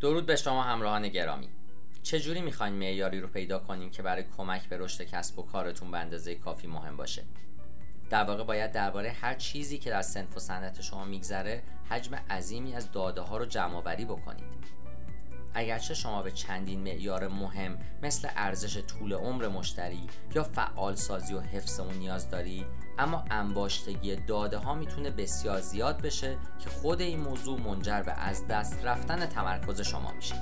درود به شما همراهان گرامی. چجوری می‌خواین معیاری رو پیدا کنین که برای کمک به رشد کسب و کارتون به اندازه کافی مهم باشه؟ در واقع باید درباره هر چیزی که در سنف و صنعت شما میگذره حجم عظیمی از داده ها رو جمع آوری بکنید. اگرچه شما به چندین معیار مهم مثل ارزش طول عمر مشتری یا فعال سازی و حفظ اون نیاز دارید اما انباشتگی داده ها می‌تونه بسیار زیاد بشه که خود این موضوع منجر به از دست رفتن تمرکز شما میشه.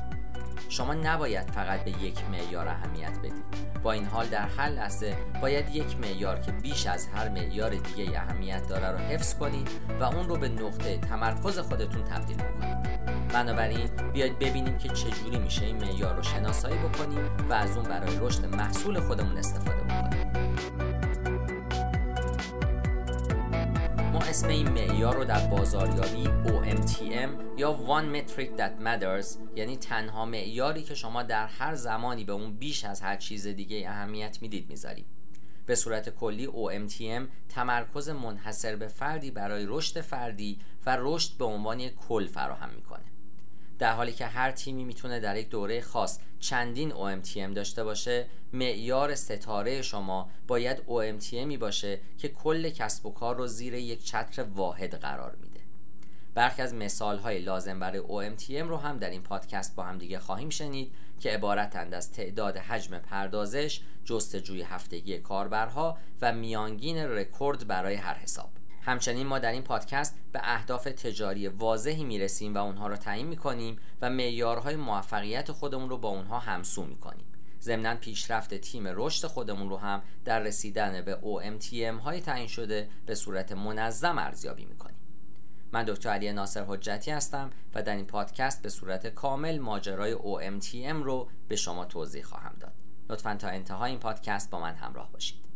شما نباید فقط به یک معیار اهمیت بدید با این حال در هر لحظه باید یک معیار که بیش از هر معیار دیگه اهمیت داره رو حفظ کنید و اون رو به نقطه تمرکز خودتون تبدیل بکنید بنابراین بیاید ببینیم که چجوری میشه این معیار رو شناسایی بکنیم و از اون برای رشد محصول خودمون استفاده بکنیم. ما اسم این معیار رو در بازاریابی OMTM یا One Metric That Matters یعنی تنها معیاری که شما در هر زمانی به اون بیش از هر چیز دیگه اهمیت می‌دید می‌ذاریم. به صورت کلی OMTM تمرکز منحصر به فردی برای رشد فردی و رشد به عنوان کل فراهم می‌کنه. در حالی که هر تیمی می‌تونه در یک دوره خاص چندین OMTM داشته باشه معیار ستاره شما باید OMTMی باشه که کل کسب و کار رو زیر یک چتر واحد قرار میده. برخی از مثال های لازم برای OMTM رو هم در این پادکست با هم دیگه خواهیم شنید که عبارتند از تعداد حجم پردازش، جستجوی هفتگی کاربرها و میانگین رکورد برای هر حساب. همچنین ما در این پادکست به اهداف تجاری واضحی می‌رسیم و اونها رو تعیین می‌کنیم و معیارهای موفقیت خودمون رو با اونها همسو می‌کنیم. ضمنا پیشرفت تیم رشد خودمون رو هم در رسیدن به OMTM های تعیین شده به صورت منظم ارزیابی می‌کنیم. من دکتر علی ناصر حجتی هستم و در این پادکست به صورت کامل ماجرای OMTM رو به شما توضیح خواهم داد. لطفا تا انتهای این پادکست با من همراه باشید.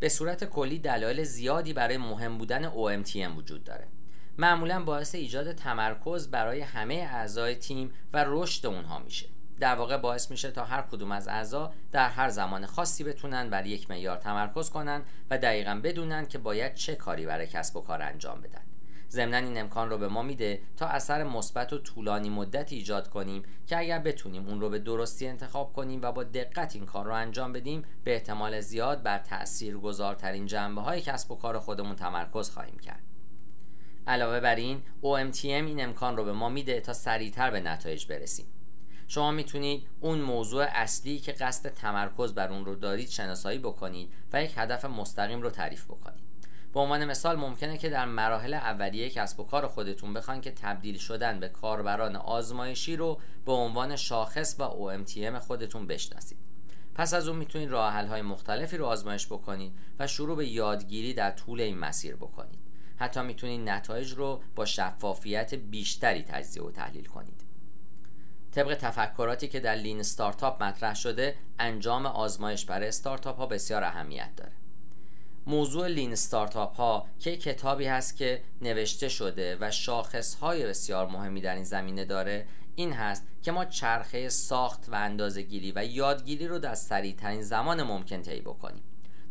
به صورت کلی دلایل زیادی برای مهم بودن OMTM وجود داره. معمولا باعث ایجاد تمرکز برای همه اعضای تیم و رشد اونها میشه. در واقع باعث میشه تا هر کدوم از اعضا در هر زمان خاصی بتونن بر یک معیار تمرکز کنن و دقیقا بدونن که باید چه کاری برای کسب و کار انجام بدن. ضمنا این امکان رو به ما میده تا اثر مثبت و طولانی مدت ایجاد کنیم که اگر بتونیم اون رو به درستی انتخاب کنیم و با دقت این کار رو انجام بدیم به احتمال زیاد بر تأثیر گذارترین جنبه های کسب و کار خودمون تمرکز خواهیم کرد. علاوه بر این OMTM این امکان رو به ما میده تا سریعتر به نتایج برسیم. شما می‌تونید اون موضوع اصلی که قصد تمرکز بر اون رو دارید شناسایی بکنید و یک هدف مستقیم رو تعریف بکنید. به عنوان مثال ممکنه که در مراحل اولیه کسب و کار خودتون بخواین که تبدیل شدن به کاربران آزمایشی رو به عنوان شاخص و OMTM خودتون بشناسید. پس از اون می‌تونید راه های مختلفی رو آزمایش بکنید و شروع به یادگیری در طول این مسیر بکنید. حتی می‌تونید نتایج رو با شفافیت بیشتری تجزیه و تحلیل کنید. طبق تفکراتی که در لین ستارتاپ مطرح شده انجام آزمایش برای استارتاپ ها بسیار اهمیت داره. موضوع لین ستارتاپ ها که کتابی هست که نوشته شده و شاخص های بسیار مهمی در این زمینه داره این هست که ما چرخه ساخت و اندازه گیری و یادگیری رو در سریعترین زمان ممکن طی بکنیم.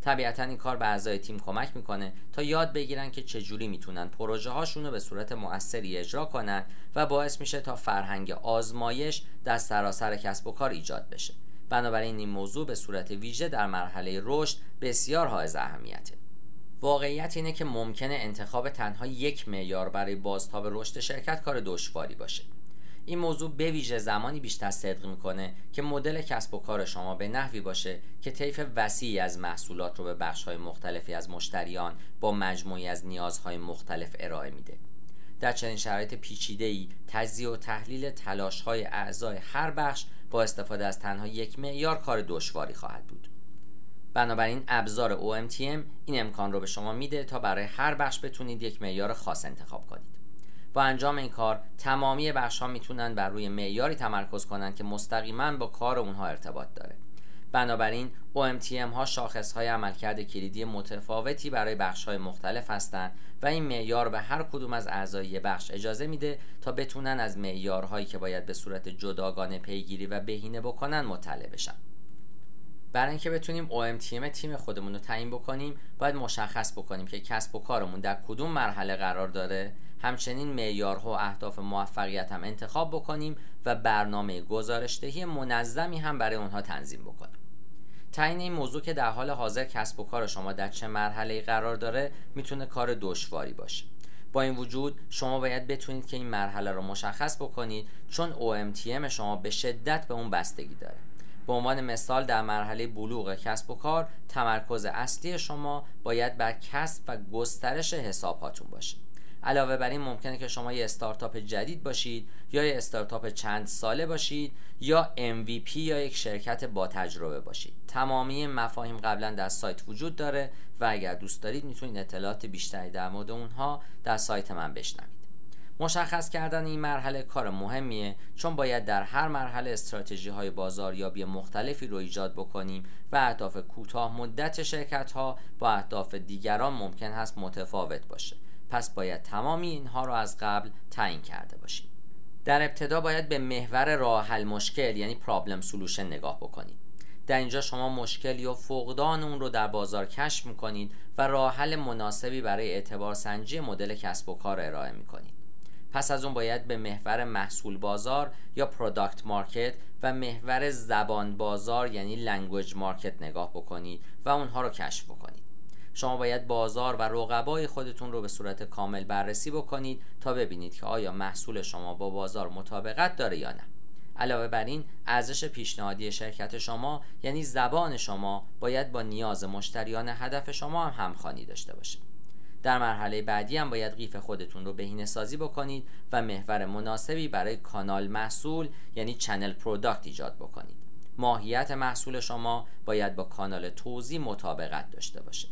طبیعتا این کار به اعضای تیم کمک می‌کنه تا یاد بگیرن که چجوری می‌تونن پروژه هاشون رو به صورت مؤثری اجرا کنن و باعث میشه تا فرهنگ آزمایش در سراسر کسب و کار ایجاد بشه. بنابراین این موضوع به صورت ویژه در مرحله رشد بسیار حائز اهمیته. واقعیت اینه که ممکنه انتخاب تنها یک معیار برای بازتاب رشد شرکت کار دشواری باشه. این موضوع به ویژه زمانی بیشتر صدق می‌کنه که مدل کسب و کار شما به نحوی باشه که طیف وسیعی از محصولات رو به بخشهای مختلفی از مشتریان با مجموعی از نیازهای مختلف ارائه میده. در چنین شرایط پیچیده‌ای تجزیه و تحلیل تلاش‌های اعضای هر بخش با استفاده از تنها یک معیار کار دشواری خواهد بود. بنابراین ابزار OMTM این امکان رو به شما میده تا برای هر بخش بتونید یک معیار خاص انتخاب کنید. با انجام این کار تمامی بخش ها می‌تونن بر روی معیاری تمرکز کنند که مستقیما با کار اونها ارتباط داره. بنابراین OMTM ها شاخص های عملکرد کلیدی متفاوتی برای بخش های مختلف هستند و این معیار به هر کدوم از اعضای بخش اجازه میده تا بتونن از معیارهایی که باید به صورت جداگانه پیگیری و بهینه بکنن مطلع بشن. برای اینکه بتونیم OMTM تیم خودمون رو تعیین بکنیم باید مشخص بکنیم که کسب و کارمون در کدوم مرحله قرار داره. همچنین معیارها و اهداف موفقیت هم انتخاب بکنیم و برنامه گزارشدهی منظمی هم برای اونها تنظیم بکنیم. تعیین این موضوع که در حال حاضر کسب و کار شما در چه مرحله قرار داره می‌تونه کار دشواری باشه. با این وجود شما باید بتونید که این مرحله رو مشخص بکنید چون OMTM شما به شدت به اون بستگی داره. به عنوان مثال در مرحله بلوغ کسب و کار تمرکز اصلی شما باید بر کسب و گسترش حساب هاتون باشه. علاوه بر این ممکنه که شما یه استارتاپ جدید باشید یا یه استارتاپ چند ساله باشید یا MVP یا یک شرکت با تجربه باشید. تمامی مفاهیم قبلا در سایت وجود داره و اگر دوست دارید می‌تونید اطلاعات بیشتری در مورد اونها در سایت من بشنوید. مشخص کردن این مرحله کار مهمیه چون باید در هر مرحله استراتژی های بازاریابی مختلفی رو ایجاد بکنیم و اهداف کوتاه مدت شرکت ها با اهداف دیگران ممکن هست متفاوت باشه. پس باید تمامی اینها رو از قبل تعیین کرده باشیم. در ابتدا باید به محور راه حل مشکل یعنی problem solution نگاه بکنید. در اینجا شما مشکل یا فقدان اون رو در بازار کشف می‌کنید و راه حل مناسبی برای اعتبار سنجی مدل کسب و کار ارائه می‌کنید. پس از اون باید به محور محصول بازار یا product market و محور زبان بازار یعنی language market نگاه بکنید و اونها رو کشف بکنید. شما باید بازار و رقبای خودتون رو به صورت کامل بررسی بکنید تا ببینید که آیا محصول شما با بازار مطابقت داره یا نه. علاوه بر این ارزش پیشنهادی شرکت شما یعنی زبان شما باید با نیاز مشتریان هدف شما هم همخوانی داشته باشه. در مرحله بعدی هم باید قیف خودتون رو بهینه سازی بکنید و محور مناسبی برای کانال محصول یعنی channel product ایجاد بکنید. ماهیت محصول شما باید با کانال توزیع مطابقت داشته باشه.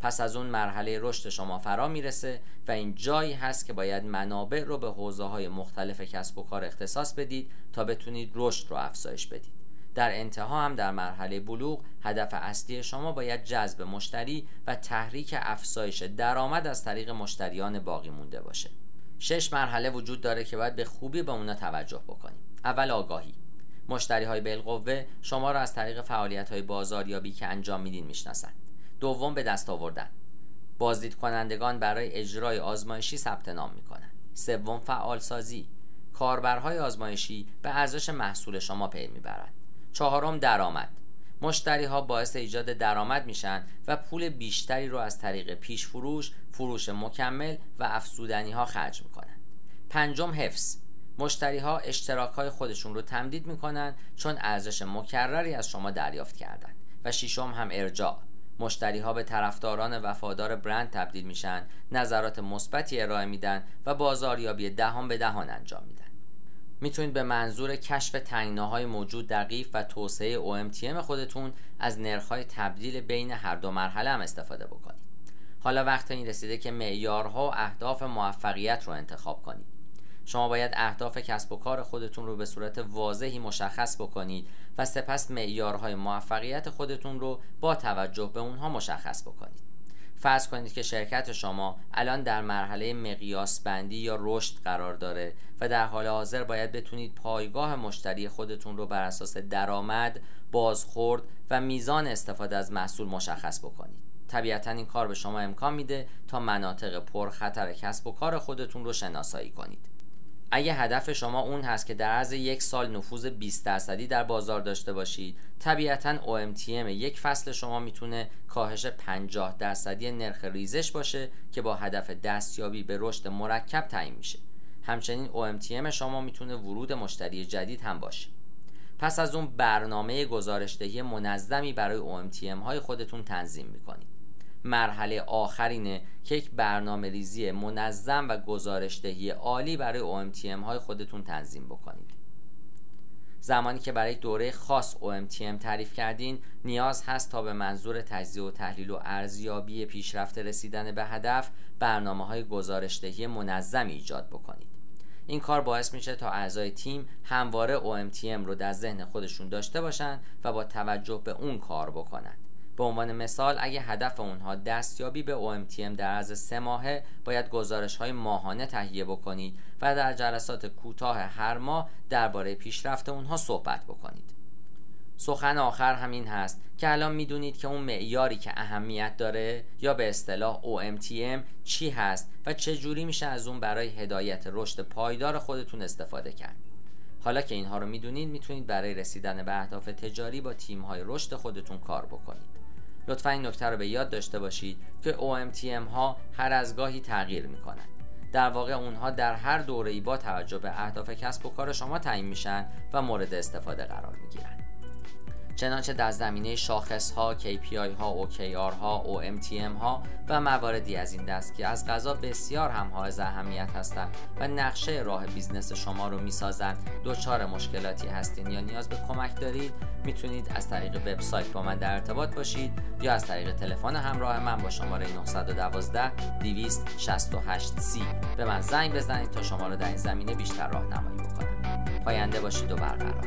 پس از اون مرحله رشد شما فرا می‌رسه و این جایی هست که باید منابع رو به حوزه های مختلف کسب و کار اختصاص بدید تا بتونید رشد رو افزایش بدید. در انتها هم در مرحله بلوغ هدف اصلی شما باید جذب مشتری و تحریک افزایش درآمد از طریق مشتریان باقی مونده باشه. شش مرحله وجود داره که باید به خوبی به اونا توجه بکنیم. اول آگاهی. مشتری های بالقوه شما را از طریق فعالیت های بازاریابی که انجام میدین می‌شناسند دوم به دست آوردن. بازدید کنندگان برای اجرای آزمایشی ثبت نام می‌کنند. سوم فعال سازی کاربرهای آزمایشی به ارزش محصول شما پی می‌برند. چهارم درآمد. مشتری ها باعث ایجاد درآمد میشن و پول بیشتری رو از طریق پیش فروش، فروش مکمل و افزودنی ها خرج می‌کنن. پنجم حفظ. مشتری ها اشتراک های خودشون رو تمدید می‌کنن چون ارزش مکرری از شما دریافت کردن و ششم هم ارجاع. مشتری ها به طرفداران وفادار برند تبدیل میشن نظرات مثبتی ارائه میدن و بازاریابی دهان به دهان انجام میدن. می‌تونید به منظور کشف تنگناهای موجود در قیف و توسعه OMTM خودتون از نرخهای تبدیل بین هر دو مرحله هم استفاده بکنید. حالا وقت این رسیده که معیارها و اهداف موفقیت رو انتخاب کنید. شما باید اهداف کسب و کار خودتون رو به صورت واضحی مشخص بکنید و سپس معیارهای موفقیت خودتون رو با توجه به اونها مشخص بکنید فرض کنید که شرکت شما الان در مرحله مقیاس بندی یا رشد قرار داره و در حال حاضر باید بتونید پایگاه مشتری خودتون رو بر اساس درآمد، بازخورد و میزان استفاده از محصول مشخص بکنید. طبیعتا این کار به شما امکان میده تا مناطق پرخطر کسب و کار خودتون رو شناسایی کنید. اگه هدف شما اون هست که در عرض یک سال نفوذ 20 درصدی در بازار داشته باشید طبیعتا OMTM یک فصل شما می‌تونه کاهش 50 درصدی نرخ ریزش باشه که با هدف دستیابی به رشد مرکب تعیین میشه. همچنین OMTM شما می‌تونه ورود مشتری جدید هم باشه. پس از اون برنامه گزارشدهی منظمی برای OMTM های خودتون تنظیم می‌کنید. مرحله آخرینه که یک برنامه ریزی منظم و گزارشدهی عالی برای OMTM های خودتون تنظیم بکنید. زمانی که برای دوره خاص OMTM تعریف کردین نیاز هست تا به منظور تجزیه و تحلیل و ارزیابی پیشرفت رسیدن به هدف برنامه های گزارشدهی منظمی ایجاد بکنید. این کار باعث میشه تا اعضای تیم همواره OMTM رو در ذهن خودشون داشته باشن و با توجه به اون کار بکنند به عنوان مثال اگه هدف اونها دستیابی به OMTM در عرض سه ماهه باید گزارش های ماهانه تهیه بکنید و در جلسات کوتاه هر ماه درباره پیشرفت اونها صحبت بکنید. سخن آخر همین هست که الان می‌دونید که اون معیاری که اهمیت داره یا به اصطلاح OMTM چی هست و چه جوری میشه از اون برای هدایت رشد پایدار خودتون استفاده کرد. حالا که اینها رو می‌دونید می‌تونید برای رسیدن به اهداف تجاری با تیم های رشد خودتون کار بکنید. لطفا این نکته رو به یاد داشته باشید که OMTM ها هر از گاهی تغییر می‌کنند در واقع اونها در هر دوره ای با توجه به اهداف کسب و کار شما تعیین میشن و مورد استفاده قرار می‌گیرن. چنانچه در زمینه شاخص ها، KPI ها، OKR ها، OMTM ها و مواردی از این دست که از قضا بسیار حائز اهمیت هستند و نقشه راه بیزنس شما رو می‌سازند. دچار مشکلاتی هستین یا نیاز به کمک دارید می‌تونید از طریق وبسایت با من در ارتباط باشید یا از طریق تلفن همراه من با شماره 912 268 c به من زنگ بزنید تا شما رو در این زمینه بیشتر راهنمایی بکنم. پاینده باشید و برقرار.